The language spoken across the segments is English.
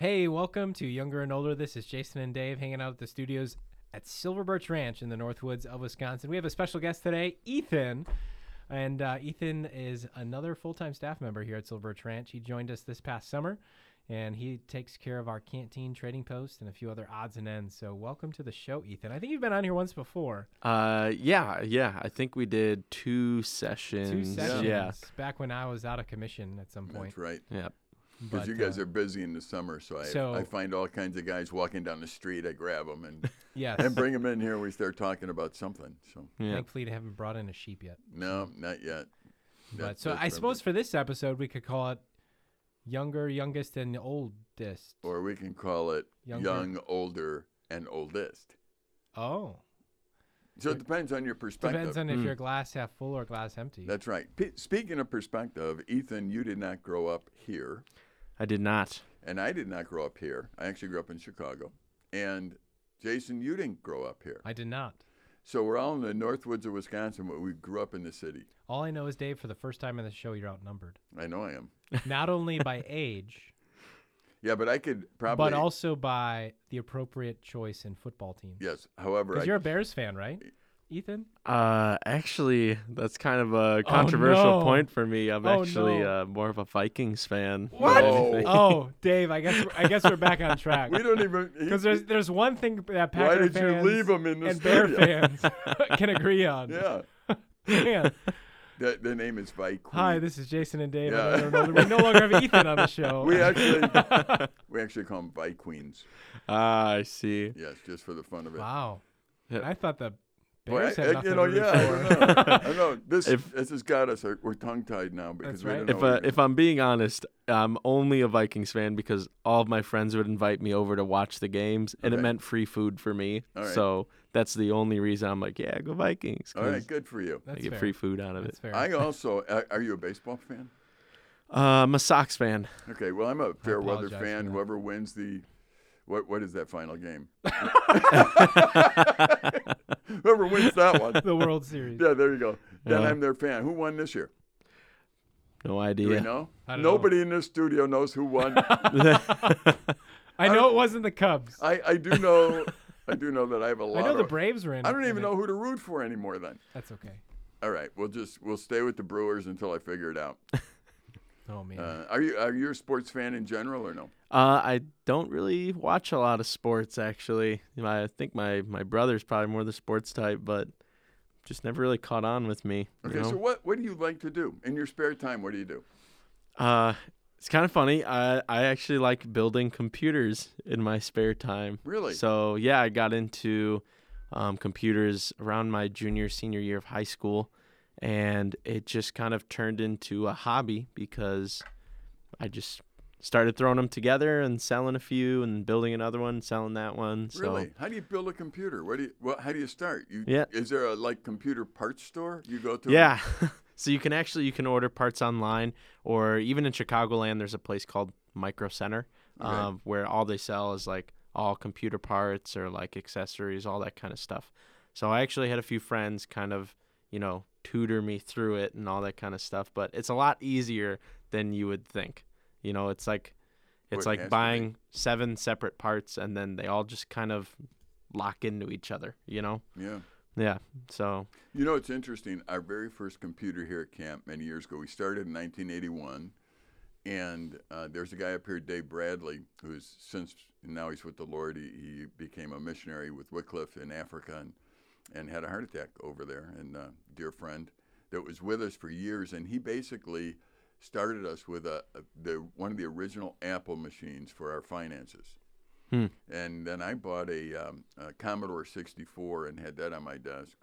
Hey, welcome to Younger and Older. This is Jason and Dave hanging out at the studios at Silver Birch Ranch in the Northwoods of Wisconsin. We have a special guest today, Ethan. And uh, Ethan is another full time staff member here at Silver Birch Ranch. He joined us this past summer and he takes care of our canteen trading post and a few other odds and ends. So, welcome to the show, Ethan. I think you've been on here once before. Uh, yeah, yeah. I think we did two sessions. Two sessions Yeah, back when I was out of commission at some point. That's right. yeah. Because you guys uh, are busy in the summer, so I, So- I find all kinds of guys walking down the street. I grab them and, Yes. and bring them in here. We start talking about something. So Yeah. Thankfully, they haven't brought in a sheep yet. no, not yet. But That's- so I what I'm suppose for this episode we could call it younger, youngest, and oldest. Or we can call it Younger. young, older, and oldest. Oh, So it depends on your perspective. depends on if Mm. you're glass half full or glass empty. That's right. P- speaking of perspective, Ethan, you did not grow up here, I did not. and I did not grow up here. I actually grew up in Chicago. And Jason, you didn't grow up here. I did not. So we're all in the Northwoods of Wisconsin, but we grew up in the city. All I know is Dave. For the first time in the show, you're outnumbered, I know I am. not only by age, Yeah, but I could probably. but also by the appropriate choice in football team. Yes. However, Because I, you're a Bears fan, right, Ethan? Uh, actually, that's kind of a controversial Oh, no. point for me. I'm Oh, actually no. uh, more of a Vikings fan. What? Oh, Dave. I guess I guess we're back on track. we don't even. Because there's there's one thing that Packer why did you fans leave him in the and Bear fans can agree on. Yeah. Man. The, the name is Vike. Hi, this is Jason and Dave. Yeah. I don't know- We no longer have Ethan on the show. We actually we actually call them Vike Queens. Ah, I see. Yes, just for the fun of it. wow. Yeah. I thought the Boy, Bears I- I- you know, yeah, I don't know. I know. This If- this has got us. uh, We're tongue tied now because That's we right. don't know. If what uh, if I'm being honest, I'm only a Vikings fan because all of my friends would invite me over to watch the games, and it meant free food for me. All right. So that's the only reason I'm like, yeah, go Vikings. All right, 'cause good for you. I get fair. free food out of That's it. fair. I also. uh, Are you a baseball fan? Uh, I'm a Sox fan. Okay, well, I'm a fair weather fan. Whoever wins the, what what is that final game? Whoever wins that one. the World Series. Yeah, there you go. Then Yeah. I'm their fan. Who won this year? No Do idea. we know? I don't know. Nobody in this studio knows who won. I know it wasn't the Cubs. I, I do know. I do know that I have a I lot. I know the Braves were in. I don't in even it. know who to root for anymore. Then. That's okay. All right, we'll just we'll stay with the Brewers until I figure it out. Oh man. Uh, are you are you a sports fan in general or no? Uh, I don't really watch a lot of sports actually. I think my my brother's probably more the sports type, but just never really caught on with me. you Okay, know? so what what do you like to do in your spare time? What do you do? Uh, it's kind of funny. I I actually like building computers in my spare time. Really? So yeah, I got into um, computers around my junior senior year of high school, and it just kind of turned into a hobby because I just started throwing them together and selling a few and building another one, selling that one. So Really? How do you build a computer? What do you well, how do you start? You, Yeah. Is there a like computer parts store you go to? Yeah. so you can actually you can order parts online or even in Chicagoland there's a place called Micro Center Okay. um, where all they sell is like all computer parts or like accessories, all that kind of stuff. So I actually had a few friends kind of, you know, tutor me through it and all that kind of stuff, but it's a lot easier than you would think. You know, it's like it's like buying seven separate parts and then they all just kind of lock into each other, you know? Yeah. Yeah. So, You know, it's interesting. Our very first computer here at camp many years ago, we started in 1981. And uh, there's a guy up here, Dave Bradley, who's since now he's with the Lord. He, he became a missionary with Wycliffe in Africa and, and had a heart attack over there. And uh, dear friend that was with us for years. And he basically started us with a, a the one of the original Apple machines for our finances. Hmm. And then I bought a, um, a Commodore 64 and had that on my desk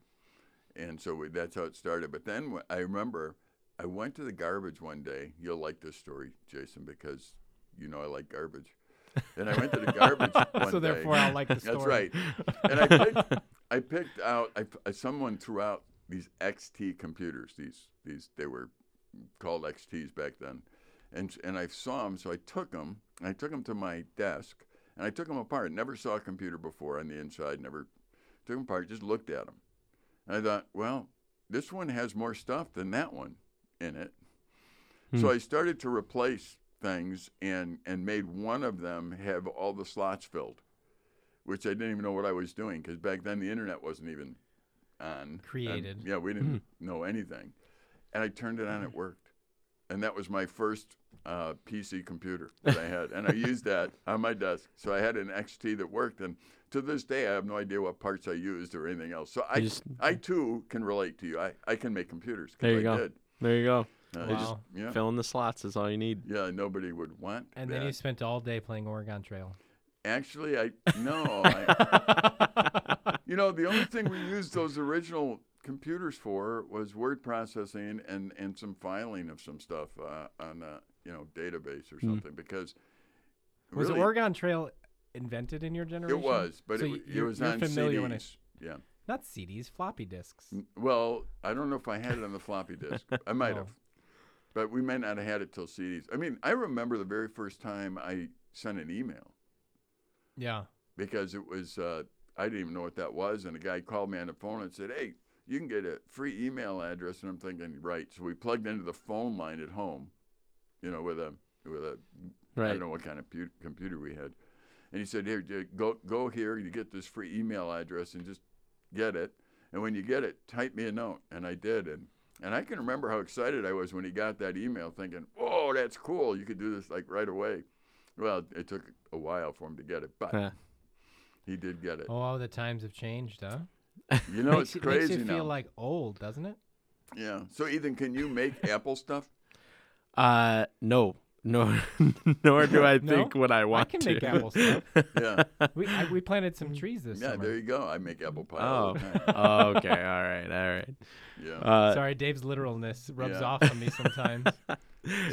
and so we, that's how it started. But then I remember I went to the garbage one day. You'll like this story, Jason, because you know I like garbage. And I went to the garbage one so day. therefore, I'll like the story. That's right. And I picked, I picked out. I, I- uh, someone threw out these XT computers. These these they were called XTs back then, and and I saw them. So I took them. And I took them to my desk, and I took them apart. Never saw a computer before on the inside. Never took them apart. Just looked at them. And I thought, well, this one has more stuff than that one in it. So hmm. I started to replace things and and made one of them have all the slots filled, which I didn't even know what I was doing because back then the internet wasn't even on. And, Created. yeah, we didn't know anything, and I turned it on. It worked, and that was my first uh, PC computer that I had, and I used that on my desk. So I had an XT that worked, and to this day I have no idea what parts I used or anything else. So I, just- I too can relate to you. I, I can make computers. There you I go. Did. There you go. Uh, Wow. just- yeah, Fill in the slots is all you need. yeah. Nobody would want. And that. then you spent all day playing Oregon Trail. Actually, I no. I, you know, the only thing we used those original computers for was word processing and and some filing of some stuff uh, on a you know database or something because Was really, Oregon Trail invented in your generation? It was, but So it, you- it was on familiar CDs. when I- yeah. Not CDs, floppy disks. Well, I don't know if I had it on the floppy disk. I might Oh. have, but we may not have had it till CDs. I mean, I remember the very first time I sent an email. Yeah. because it was uh, I didn't even know what that was, and a guy called me on the phone and said, "Hey, you can get a free email address." And I'm thinking, right. So we plugged into the phone line at home, you know, with a with a I Right. don't know what kind of pu- computer we had, and he said, "Here, go go here. You get this free email address and just get it. And when you get it, type me a note." And I did, and and I can remember how excited I was when he got that email, thinking, "Whoa, that's cool! You could do this like right away." Well, it took a while for him to get it, but Yeah. he did get it. Oh, the times have changed, huh? You know, makes it's you, crazy makes you now. feel like old, doesn't it? yeah. So, Ethan, can you make Apple stuff? Uh, no, no, nor do I No? think what I want I can to. make Apple stuff. Yeah. We I, we planted some trees this year. yeah, summer. there you go. I make apple pie all Oh. the time. oh, okay. All right. All right. Yeah. Uh, Sorry, Dave's literalness rubs Yeah. off on me sometimes. So I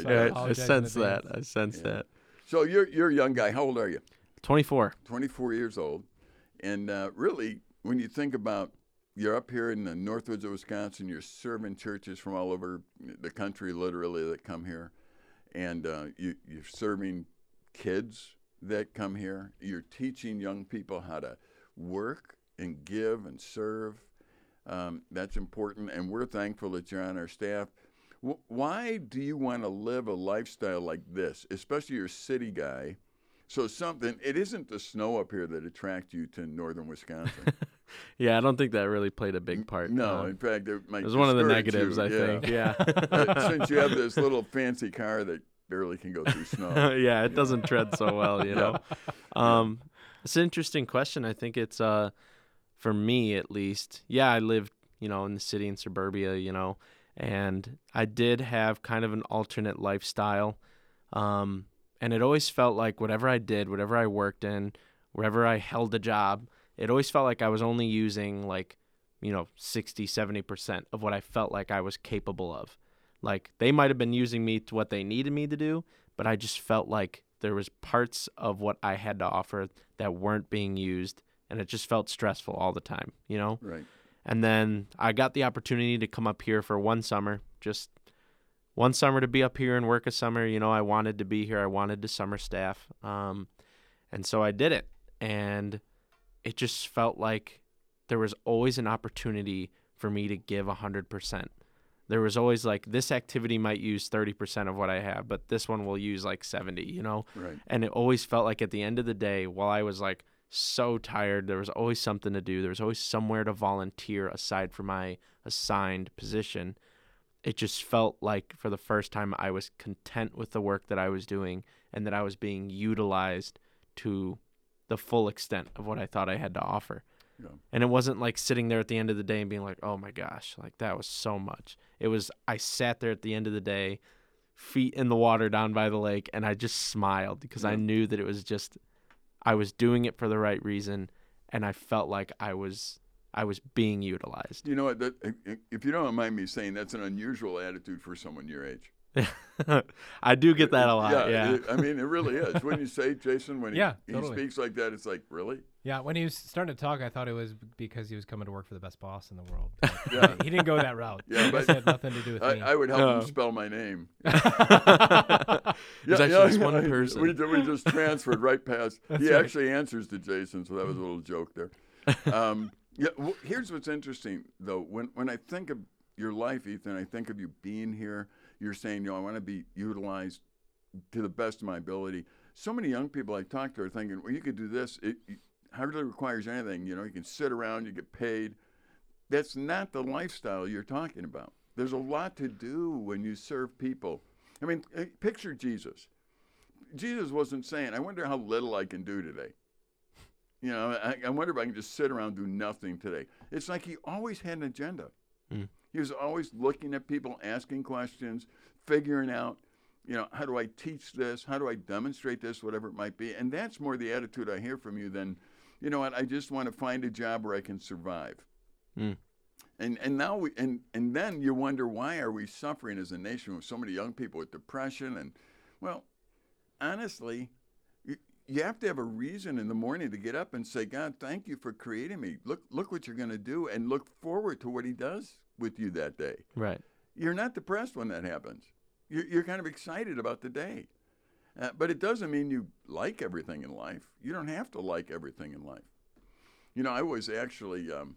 yeah, I apologize in sense that. advance. I sense Yeah. that. So, you're, you're a young guy. How old are you? 24. 24 years old. And uh, really, when you think about you're up here in the Northwoods of Wisconsin, you're serving churches from all over the country, literally, that come here. And uh, you, you're serving kids that come here. You're teaching young people how to work and give and serve. Um, that's important. And we're thankful that you're on our staff. Why do you want to live a lifestyle like this, especially you're a city guy? So something it isn't the snow up here that attracts you to northern Wisconsin. Yeah, I don't think that really played a big part. no, Uh, in fact, it might it was one of the negatives, you, I yeah. think. Yeah. Uh, Since you have this little fancy car that barely can go through snow. yeah, it doesn't tread so well, you know. Um, it's an interesting question. I think it's uh, for me at least. Yeah, I lived, you know, in the city in suburbia, you know, and I did have kind of an alternate lifestyle. Um, and it always felt like whatever I did, whatever I worked in, wherever I held a job, it always felt like I was only using like, you know, 60, 70% of what I felt like I was capable of. Like they might have been using me to what they needed me to do, but I just felt like there was parts of what I had to offer that weren't being used and it just felt stressful all the time, you know? Right. And then I got the opportunity to come up here for one summer, just one summer to be up here and work a summer. You know, I wanted to be here. I wanted to summer staff. Um, and so I did it. And it just felt like there was always an opportunity for me to give 100%. There was always like, this activity might use 30% of what I have, but this one will use like 70, you know? Right. And it always felt like at the end of the day, while I was like so tired, there was always something to do. There was always somewhere to volunteer aside from my assigned position. It just felt like for the first time I was content with the work that I was doing and that I was being utilized to the full extent of what I thought I had to offer. Yeah. And it wasn't like sitting there at the end of the day and being like, oh my gosh, like that was so much. It was, I sat there at the end of the day, feet in the water down by the lake, and I just smiled because I knew that it was just, I was doing it for the right reason. And I felt like I was, I was being utilized. You know what? That, if you don't mind me saying, that's an unusual attitude for someone your age. I do get that a lot. Yeah. it- I mean, it really is. When you say Jason, when he, Yeah, he speaks like that, it's like, really? Yeah, when he was starting to talk, I thought it was because he was coming to work for the best boss in the world. But Yeah. he didn't go that route. Yeah, but it had nothing to do with I, me. I would help Oh. him spell my name. There's actually just one person. We, we just transferred right past. That's he right. actually answers to Jason, so that was a little joke there. Um, yeah, well, here's what's interesting though. When when I think of your life, Ethan, I think of you being here. You're saying, you know, I want to be utilized to the best of my ability. So many young people I talk to are thinking, well, you could do this. It, it hardly requires anything. You know, you can sit around, you get paid. That's not the lifestyle you're talking about. There's a lot to do when you serve people. I mean, eh, picture Jesus. Jesus wasn't saying, I wonder how little I can do today. You know, I, I wonder if I can just sit around do nothing today. It's like he always had an agenda. Mm. He was always looking at people, asking questions, figuring out, you know, how do I teach this? How do I demonstrate this? Whatever it might be. And that's more the attitude I hear from you than, you know what, I just want to find a job where I can survive. Mm. And and now we and and then you wonder why are we suffering as a nation with so many young people with depression and well, honestly, you, you have to have a reason in the morning to get up and say, God, thank you for creating me. Look look what you're going to do and look forward to what he does with you that day. Right. You're not depressed when that happens. You're, you're kind of excited about the day. Uh, but it doesn't mean you like everything in life. You don't have to like everything in life. You know, I was actually um,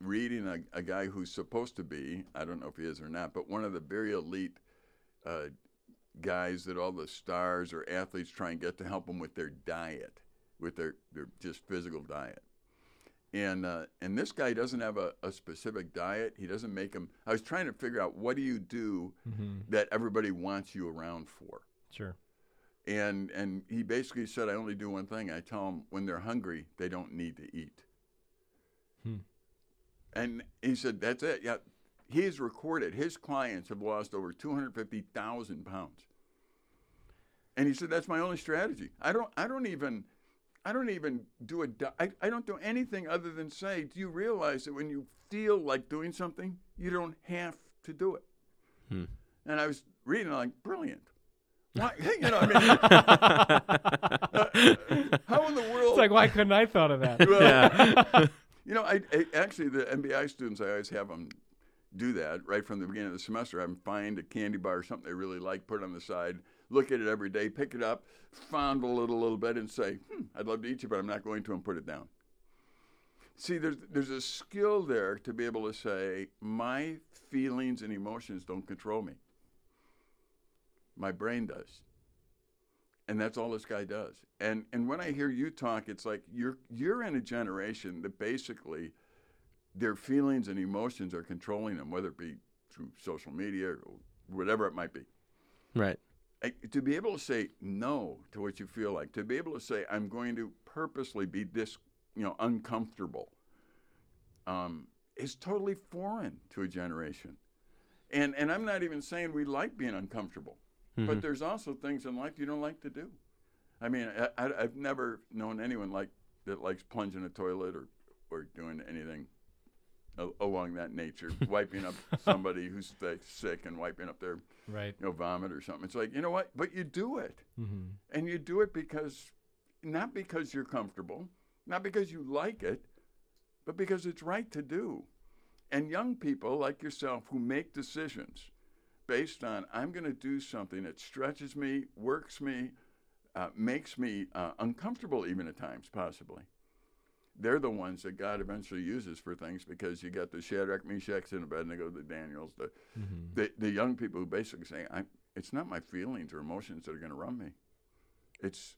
reading a, a, guy who's supposed to be, I don't know if he is or not, but one of the very elite uh, guys that all the stars or athletes try and get to help them with their diet, with their, their just physical diet. And uh, and this guy doesn't have a, a, specific diet. He doesn't make them. I was trying to figure out what do you do mm-hmm. that everybody wants you around for. Sure. And and he basically said, I only do one thing. I tell them when they're hungry, they don't need to eat. Hmm. And he said, that's it. Yeah, he's recorded his clients have lost over 250,000 pounds. And he said, that's my only strategy. I don't I don't even I don't even do a. I, I don't do anything other than say, do you realize that when you feel like doing something, you don't have to do it? Hmm. And I was reading, like, brilliant. Why, you know, I mean, uh, how in the world? It's like, why couldn't I thought of that? Well, yeah. you know, I, I, actually the MBI students, I always have them do that right from the beginning of the semester. I find a candy bar or something they really like, put it on the side, look at it every day, pick it up, fondle it a little bit, and say, hmm, I'd love to eat you, but I'm not going to, and put it down. See, there's, there's a skill there to be able to say, my feelings and emotions don't control me. My brain does. And that's all this guy does. And, and when I hear you talk, it's like you're, you're in a generation that basically their feelings and emotions are controlling them, whether it be through social media or whatever it might be. Right to be able to say no to what you feel like, to be able to say I'm going to purposely be this, you know, uncomfortable, um, is totally foreign to a generation. And and I'm not even saying we like being uncomfortable, mm-hmm. but there's also things in life you don't like to do. I mean, I, have never known anyone like that likes plunging a toilet or or doing anything along that nature, wiping up somebody who's sick and wiping up their right. you know vomit or something. It's like you know what, but you do it, mm-hmm. and you do it because not because you're comfortable, not because you like it, but because it's right to do. And young people like yourself who make decisions based on I'm going to do something that stretches me, works me, uh, makes me uh, uncomfortable even at times, possibly they're the ones that God eventually uses for things because you got the Shadrach, Meshach, and Abednego, the Daniels, the, mm-hmm. the, the young people who basically say, it's not my feelings or emotions that are going to run me. It's,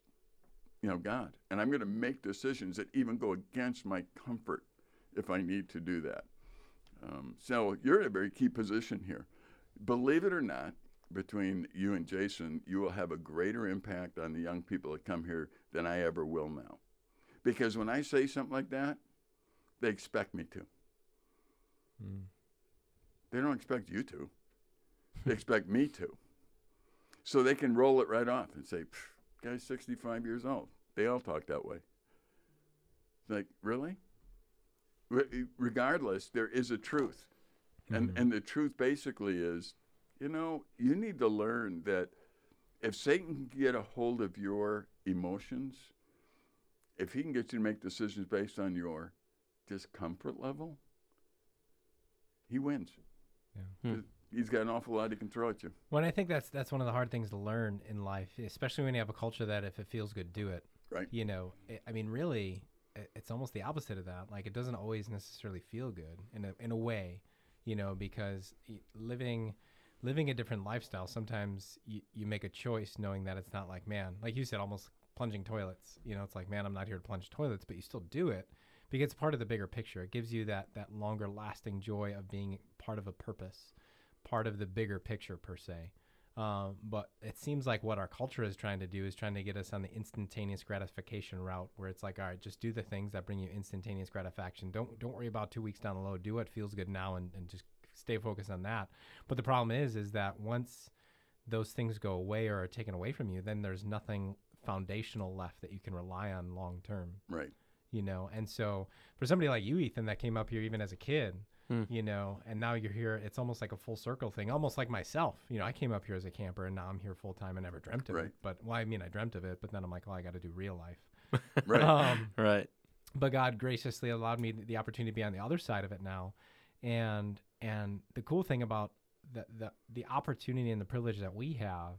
you know, God. And I'm going to make decisions that even go against my comfort if I need to do that. Um, so you're in a very key position here. Believe it or not, between you and Jason, you will have a greater impact on the young people that come here than I ever will now. Because when I say something like that, they expect me to. Mm. They don't expect you to. They expect me to. So they can roll it right off and say, guy's 65 years old. They all talk that way. like, really? Re- regardless, there is a truth. Mm-hmm. And, and the truth basically is, you know, you need to learn that if Satan can get a hold of your emotions, if he can get you to make decisions based on your discomfort level, he wins. Yeah. Hmm. He's got an awful lot he can throw at you. Well, I think that's that's one of the hard things to learn in life, especially when you have a culture that if it feels good, do it. Right. You know, it, I mean, really, it, it's almost the opposite of that. Like, it doesn't always necessarily feel good in a in a way, you know, because living living a different lifestyle, sometimes you, you make a choice knowing that it's not like, man, like you said, almost plunging toilets. You know, it's like, man, I'm not here to plunge toilets, but you still do it because it's part of the bigger picture. It gives you that that longer lasting joy of being part of a purpose, part of the bigger picture per se. Um, but it seems like what our culture is trying to do is trying to get us on the instantaneous gratification route, where it's like, all right, just do the things that bring you instantaneous gratification. Don't don't worry about two weeks down the road. Do what feels good now, and, and just stay focused on that. But the problem is, is that once those things go away or are taken away from you, then there's nothing foundational left that you can rely on long term. Right. You know, and so for somebody like you, Ethan, that came up here even as a kid, Hmm. you know, and now you're here, it's almost like a full circle thing, almost like myself. You know, I came up here as a camper and now I'm here full time. I never dreamt of Right. it. But well, I mean, I dreamt of it, but then I'm like, well, I got to do real life. Right. Um, Right. but God graciously allowed me the opportunity to be on the other side of it now, and and the cool thing about the the the opportunity and the privilege that we have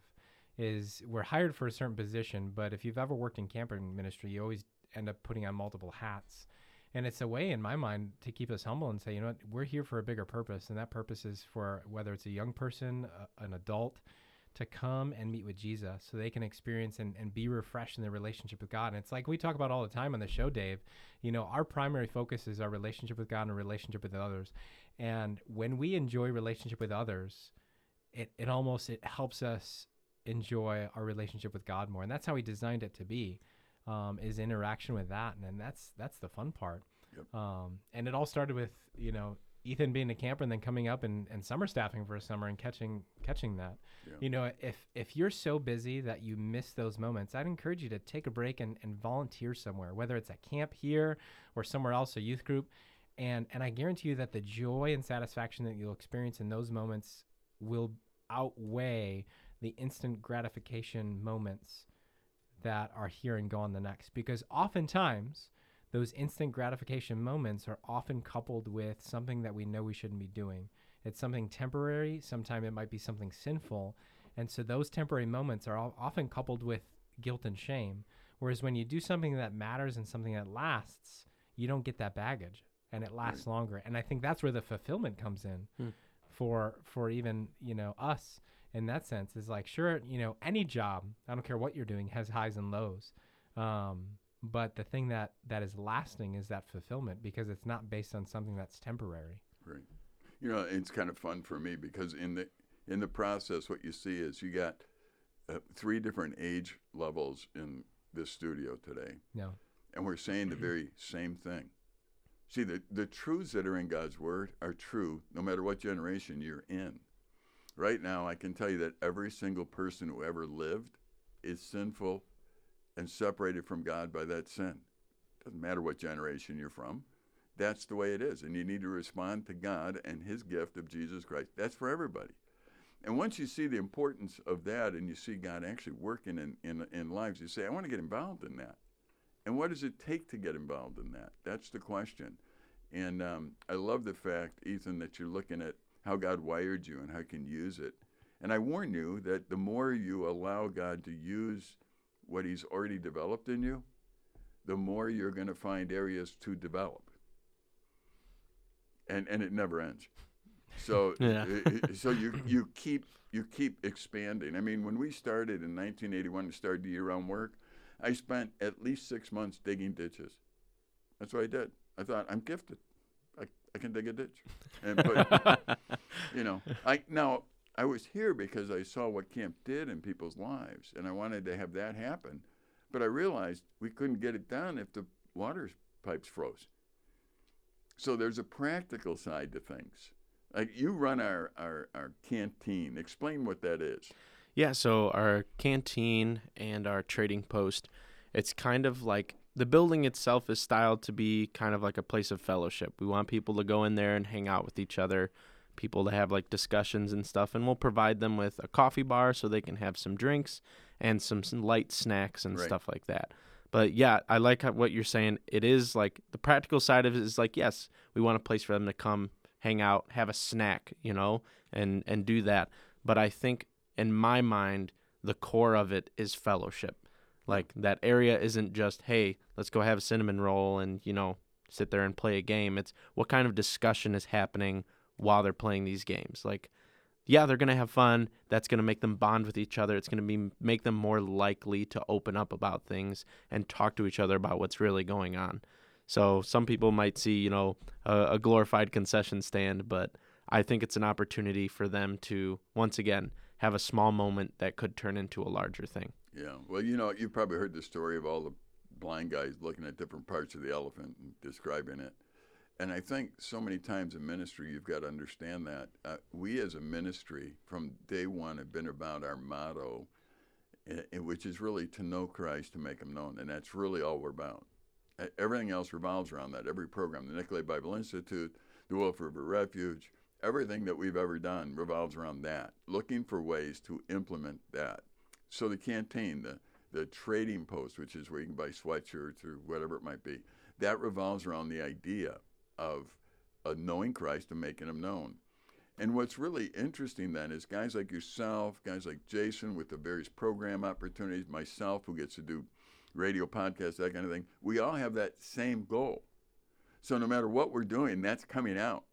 is we're hired for a certain position, but if you've ever worked in camping ministry, you always end up putting on multiple hats. And it's a way, in my mind, to keep us humble and say, you know what, we're here for a bigger purpose. And that purpose is for whether it's a young person, a, an adult, to come and meet with Jesus so they can experience and, and be refreshed in their relationship with God. And it's like we talk about all the time on the show, Dave. You know, our primary focus is our relationship with God and relationship with others. And when we enjoy relationship with others, it, it almost it helps us enjoy our relationship with God more. And that's how he designed it to be. Um, is interaction with that, and then that's that's the fun part. Yep. Um, and it all started with you know Ethan being a camper and then coming up and, and summer staffing for a summer and catching catching that. Yeah. You know, if if you're so busy that you miss those moments, I'd encourage you to take a break and, and volunteer somewhere, whether it's at camp here or somewhere else, a youth group. And and I guarantee you that the joy and satisfaction that you'll experience in those moments will outweigh the instant gratification moments that are here and gone the next. Because oftentimes those instant gratification moments are often coupled with something that we know we shouldn't be doing. It's something temporary, sometimes it might be something sinful. And so those temporary moments are often coupled with guilt and shame. Whereas when you do something that matters and something that lasts, you don't get that baggage and it lasts longer. And I think that's where the fulfillment comes in Hmm. for for even, you know, us in that sense is like sure, you know, any job, I don't care what you're doing, has highs and lows. Um, but the thing that that is lasting is that fulfillment because it's not based on something that's temporary. Right. You know, it's kind of fun for me because in the in the process, what you see is you got uh, three different age levels in this studio today, No. and we're saying the very same thing. See, the the truths that are in God's Word are true no matter what generation you're in. Right now, I can tell you that every single person who ever lived is sinful and separated from God by that sin. Doesn't matter what generation you're from. That's the way it is. And you need to respond to God and His gift of Jesus Christ. That's for everybody. And once you see the importance of that and you see God actually working in, in, in lives, you say, I want to get involved in that. And what does it take to get involved in that? That's the question. And um, I love the fact, Ethan, that you're looking at how God wired you and how you can use it. And I warn you that the more you allow God to use what He's already developed in you, the more you're going to find areas to develop. And, and it never ends. So, Yeah. so you, you keep you keep expanding. I mean, when we started in 1981 to start the year-round work, I spent at least six months digging ditches. That's what I did. I thought I'm gifted. I, can dig a ditch. And but you know, I now I was here because I saw what camp did in people's lives, and I wanted to have that happen. But I realized we couldn't get it done if the water pipes froze. So there's a practical side to things. Like you run our, our, our canteen. Explain what that is. Yeah, so our canteen and our trading post, it's kind of like the building itself is styled to be kind of like a place of fellowship. We want people to go in there and hang out with each other, people to have like discussions and stuff, and we'll provide them with a coffee bar so they can have some drinks and some, some light snacks and Right. stuff like that. But yeah, I like how, what you're saying. It is like the practical side of it is like, yes, we want a place for them to come hang out, have a snack, you know, and and do that. But I think in my mind, the core of it is fellowship. Like that area isn't just, hey, let's go have a cinnamon roll and, you know, sit there and play a game. It's what kind of discussion is happening while they're playing these games. Like yeah, they're going to have fun. That's going to make them bond with each other. It's going to be make them more likely to open up about things and talk to each other about what's really going on. So some people might see, you know, a, a glorified concession stand, but I think it's an opportunity for them to once again have a small moment that could turn into a larger thing. Yeah. Well, you know, you've probably heard the story of all the blind guys looking at different parts of the elephant and describing it. And I think so many times in ministry, you've got to understand that. Uh, we as a ministry, from day one, have been about our motto, uh, which is really to know Christ, to make him known. And that's really all we're about. Everything else revolves around that. Every program, the Nicolet Bible Institute, the Wolf River Refuge, everything that we've ever done revolves around that, looking for ways to implement that. So the canteen, the, the trading post, which is where you can buy sweatshirts or whatever it might be, that revolves around the idea of uh, knowing Christ and making him known. And what's really interesting then is guys like yourself, guys like Jason with the various program opportunities, myself who gets to do radio podcasts, that kind of thing, we all have that same goal. So no matter what we're doing, that's coming out.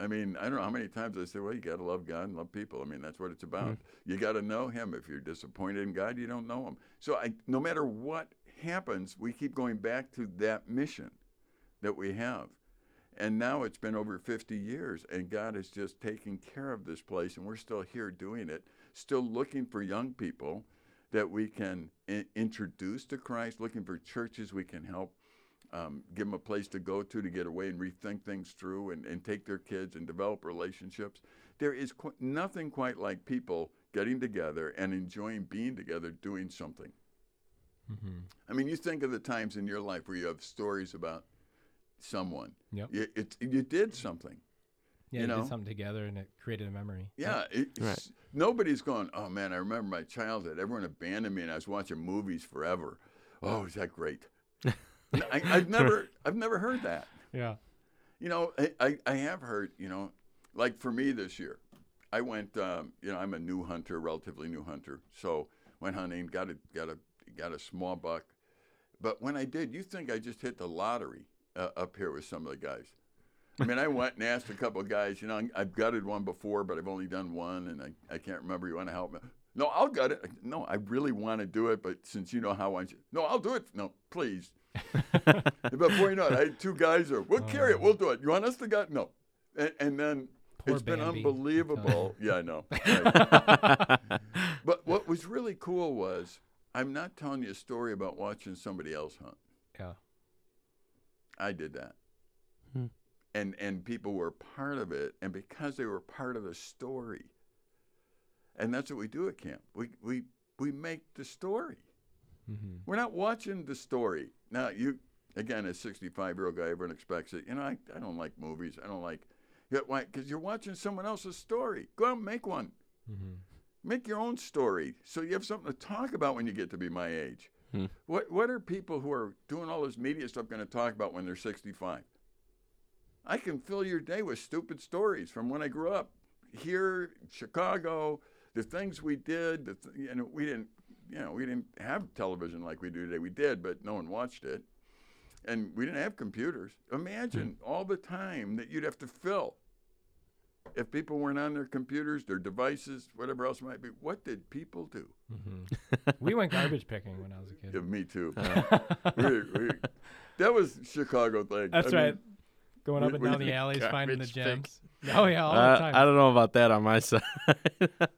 I mean, I don't know how many times I say, well, you got to love God and love people. I mean, that's what it's about. Mm-hmm. You got to know Him. If you're disappointed in God, you don't know Him. So I, no matter what happens, we keep going back to that mission that we have. And now it's been over 50 years, and God is just taking care of this place, and we're still here doing it, still looking for young people that we can I- introduce to Christ, looking for churches we can help um, give them a place to go to to get away and rethink things through and, and take their kids and develop relationships. There is qu- nothing quite like people getting together and enjoying being together doing something. Mm-hmm. I mean, you think of the times in your life where you have stories about someone. Yep. You, it, you did something. Yeah, you you know? did something together and it created a memory. Yeah, it, Right. nobody's going. Oh man, I remember my childhood. Everyone abandoned me, and I was watching movies forever. Oh, is that great? I, I've never, I've never heard that. Yeah. You know, I, I, I have heard. You know, like for me this year, I went. Um, you know, I'm a new hunter, relatively new hunter. So went hunting, got a got a got a small buck. But when I did, you think I just hit the lottery uh, up here with some of the guys. I mean, I went and asked a couple of guys, you know, I've gutted one before, but I've only done one, and I, I can't remember. You want to help me? No, I'll gut it. No, I really want to do it, but since you know how I, no, I'll do it. No, please. Before you know it, I had two guys there. We'll carry it. We'll do it. You want us to go? No. And, and then Poor it's been Bambi. unbelievable. Yeah, I know. Right. but what was really cool was I'm not telling you a story about watching somebody else hunt. Yeah. I did that. Hmm. And and people were part of it and because they were part of the story. And that's what we do at camp. We we we make the story. Mm-hmm. We're not watching the story. Now you again, a 65 year old guy, everyone expects it. You know, I, I don't like movies. I don't like, why? Because you're watching someone else's story. Go out and make one. Mm-hmm. Make your own story so you have something to talk about when you get to be my age. Hmm. What What are people who are doing all this media stuff going to talk about when they're 65? I can fill your day with stupid stories from when I grew up here, Chicago, the things we did. The th- you know, we didn't, you know, we didn't have television like we do today. We did, but no one watched it, and we didn't have computers. Imagine all the time that you'd have to fill if people weren't on their computers, their devices, whatever else it might be, what did people do? Mm-hmm. we went garbage picking when I was a kid. Yeah, me too. we, we, that was Chicago thing. That's I mean, right. Going up and down the alleys, finding the garbage gems. Oh yeah, all the Uh, time. I don't know about that on my side.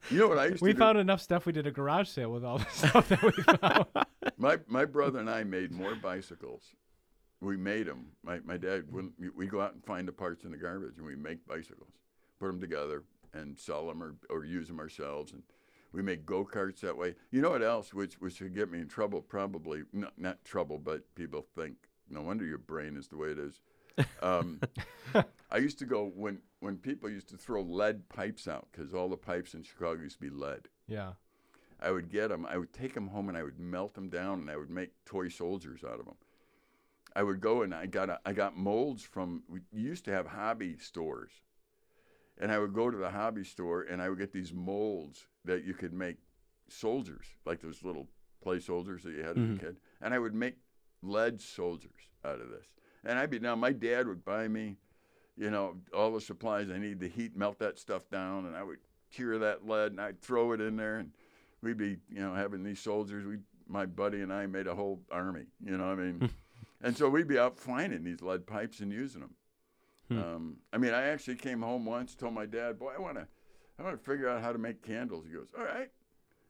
You know what I used we to do? found enough stuff. We did a garage sale with all the stuff that we found. my my brother and I made more bicycles. We made them. My my dad wouldn't. We go out and find the parts in the garbage, and we make bicycles, put them together, and sell them or, or use them ourselves. And we make go karts that way. You know what else? Which which would get me in trouble? Probably not not trouble, but people think no wonder your brain is the way it is. Um, I used to go when when people used to throw lead pipes out because all the pipes in Chicago used to be lead. yeah. I would get them. I would take them home and I would melt them down and I would make toy soldiers out of them. I would go and I got a, I got molds from we used to have hobby stores, and I would go to the hobby store and I would get these molds that you could make soldiers like those little play soldiers that you had as Mhm. a kid, and I would make lead soldiers out of this. And I'd be now my dad would buy me, you know, all the supplies I need to heat melt that stuff down, and I would cure that lead, and I'd throw it in there, and we'd be, you know, having these soldiers. We, my buddy and I, made a whole army. You know, what I mean, and so we'd be out finding these lead pipes and using them. Hmm. Um, I mean, I actually came home once, told my dad, "Boy, I want to, I want to figure out how to make candles." He goes, "All right."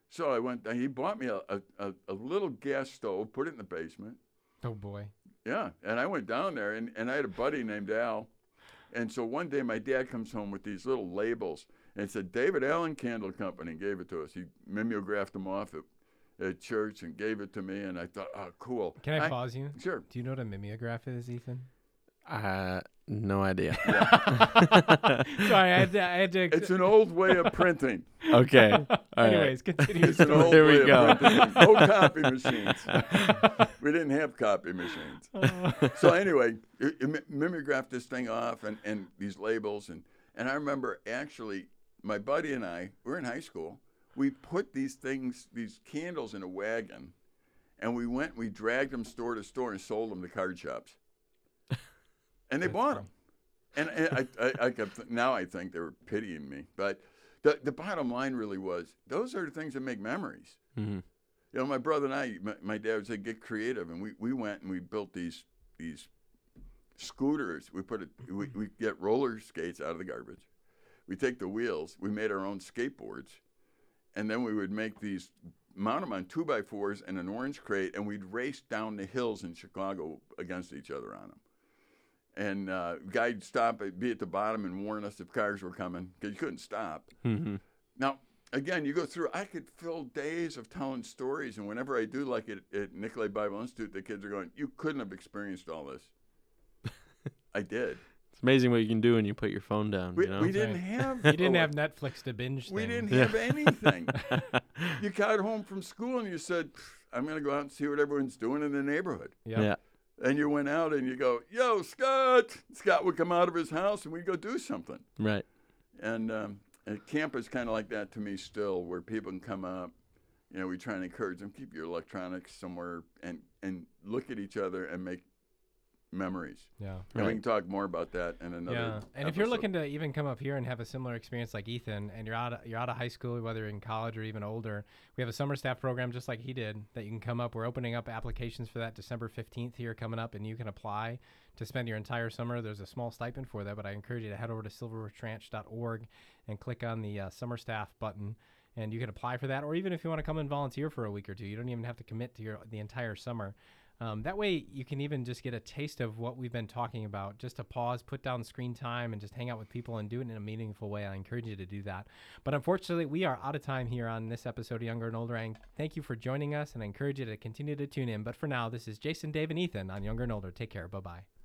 So I went. He bought me a, a, a little gas stove, put it in the basement. Oh boy. Yeah, and I went down there, and, and I had a buddy named Al, and so one day my dad comes home with these little labels, and it said David Allen Candle Company, and gave it to us. He mimeographed them off at, at church and gave it to me, and I thought, oh, cool. Can I, pause you? Sure. Do you know what a mimeograph is, Ethan? Uh, no idea. Sorry, I had to. I had to It's an old way of printing. okay. All right. Anyways, continue. It's an old There we way go. of printing. No copy machines. we didn't have copy machines. Uh. so anyway, it, it mimeographed this thing off and, and these labels and and I remember actually my buddy and I we were in high school. We put these things, these candles, in a wagon, and we went. We dragged them store to store and sold them to card shops. And they bought them. And, and I, I, I kept th- now I think they were pitying me, but the the bottom line really was those are the things that make memories. Mhm. You know, my brother and I, my, my dad would say, get creative, and we, we went and we built these these scooters. We put it, we we get roller skates out of the garbage. We take the wheels. We made our own skateboards, and then we would make these, mount them on two by fours and an orange crate, and we'd race down the hills in Chicago against each other on them. And uh, guy'd stop, at, be at the bottom, and warn us if cars were coming because you couldn't stop. Mhm. Now, again, you go through, I could fill days of telling stories. And whenever I do, like at, at Nicolet Bible Institute, the kids are going, You couldn't have experienced all this. I did. It's amazing what you can do when you put your phone down. We, you know. we didn't have. You didn't oh, have Netflix to binge. We things. didn't have anything. you got home from school and you said, I'm going to go out and see what everyone's doing in the neighborhood. Yep. Yeah. And you went out and you go, Yo, Scott. Scott would come out of his house and we'd go do something. Right. And, um, and camp is kind of like that to me still, where people can come up. You know, we try and encourage them keep your electronics somewhere and and look at each other and make memories. Yeah. And we can talk more about that in another. Yeah, and if you're looking to even come up here and have a similar experience like Ethan, and you're out of, you're out of high school, whether you're in college or even older, we have a summer staff program just like he did that you can come up. We're opening up applications for that December 15th here coming up, and you can apply to spend your entire summer. There's a small stipend for that, but I encourage you to head over to silverbirchranch.org and click on the uh, summer staff button. And you can apply for that, or even if you want to come and volunteer for a week or two, you don't even have to commit to your the entire summer. Um, that way, you can even just get a taste of what we've been talking about. Just to pause, put down screen time, and just hang out with people and do it in a meaningful way. I encourage you to do that. But unfortunately, we are out of time here on this episode of Younger and Older. I thank you for joining us, and I encourage you to continue to tune in. But for now, this is Jason, Dave, and Ethan on Younger and Older. Take care. Bye bye.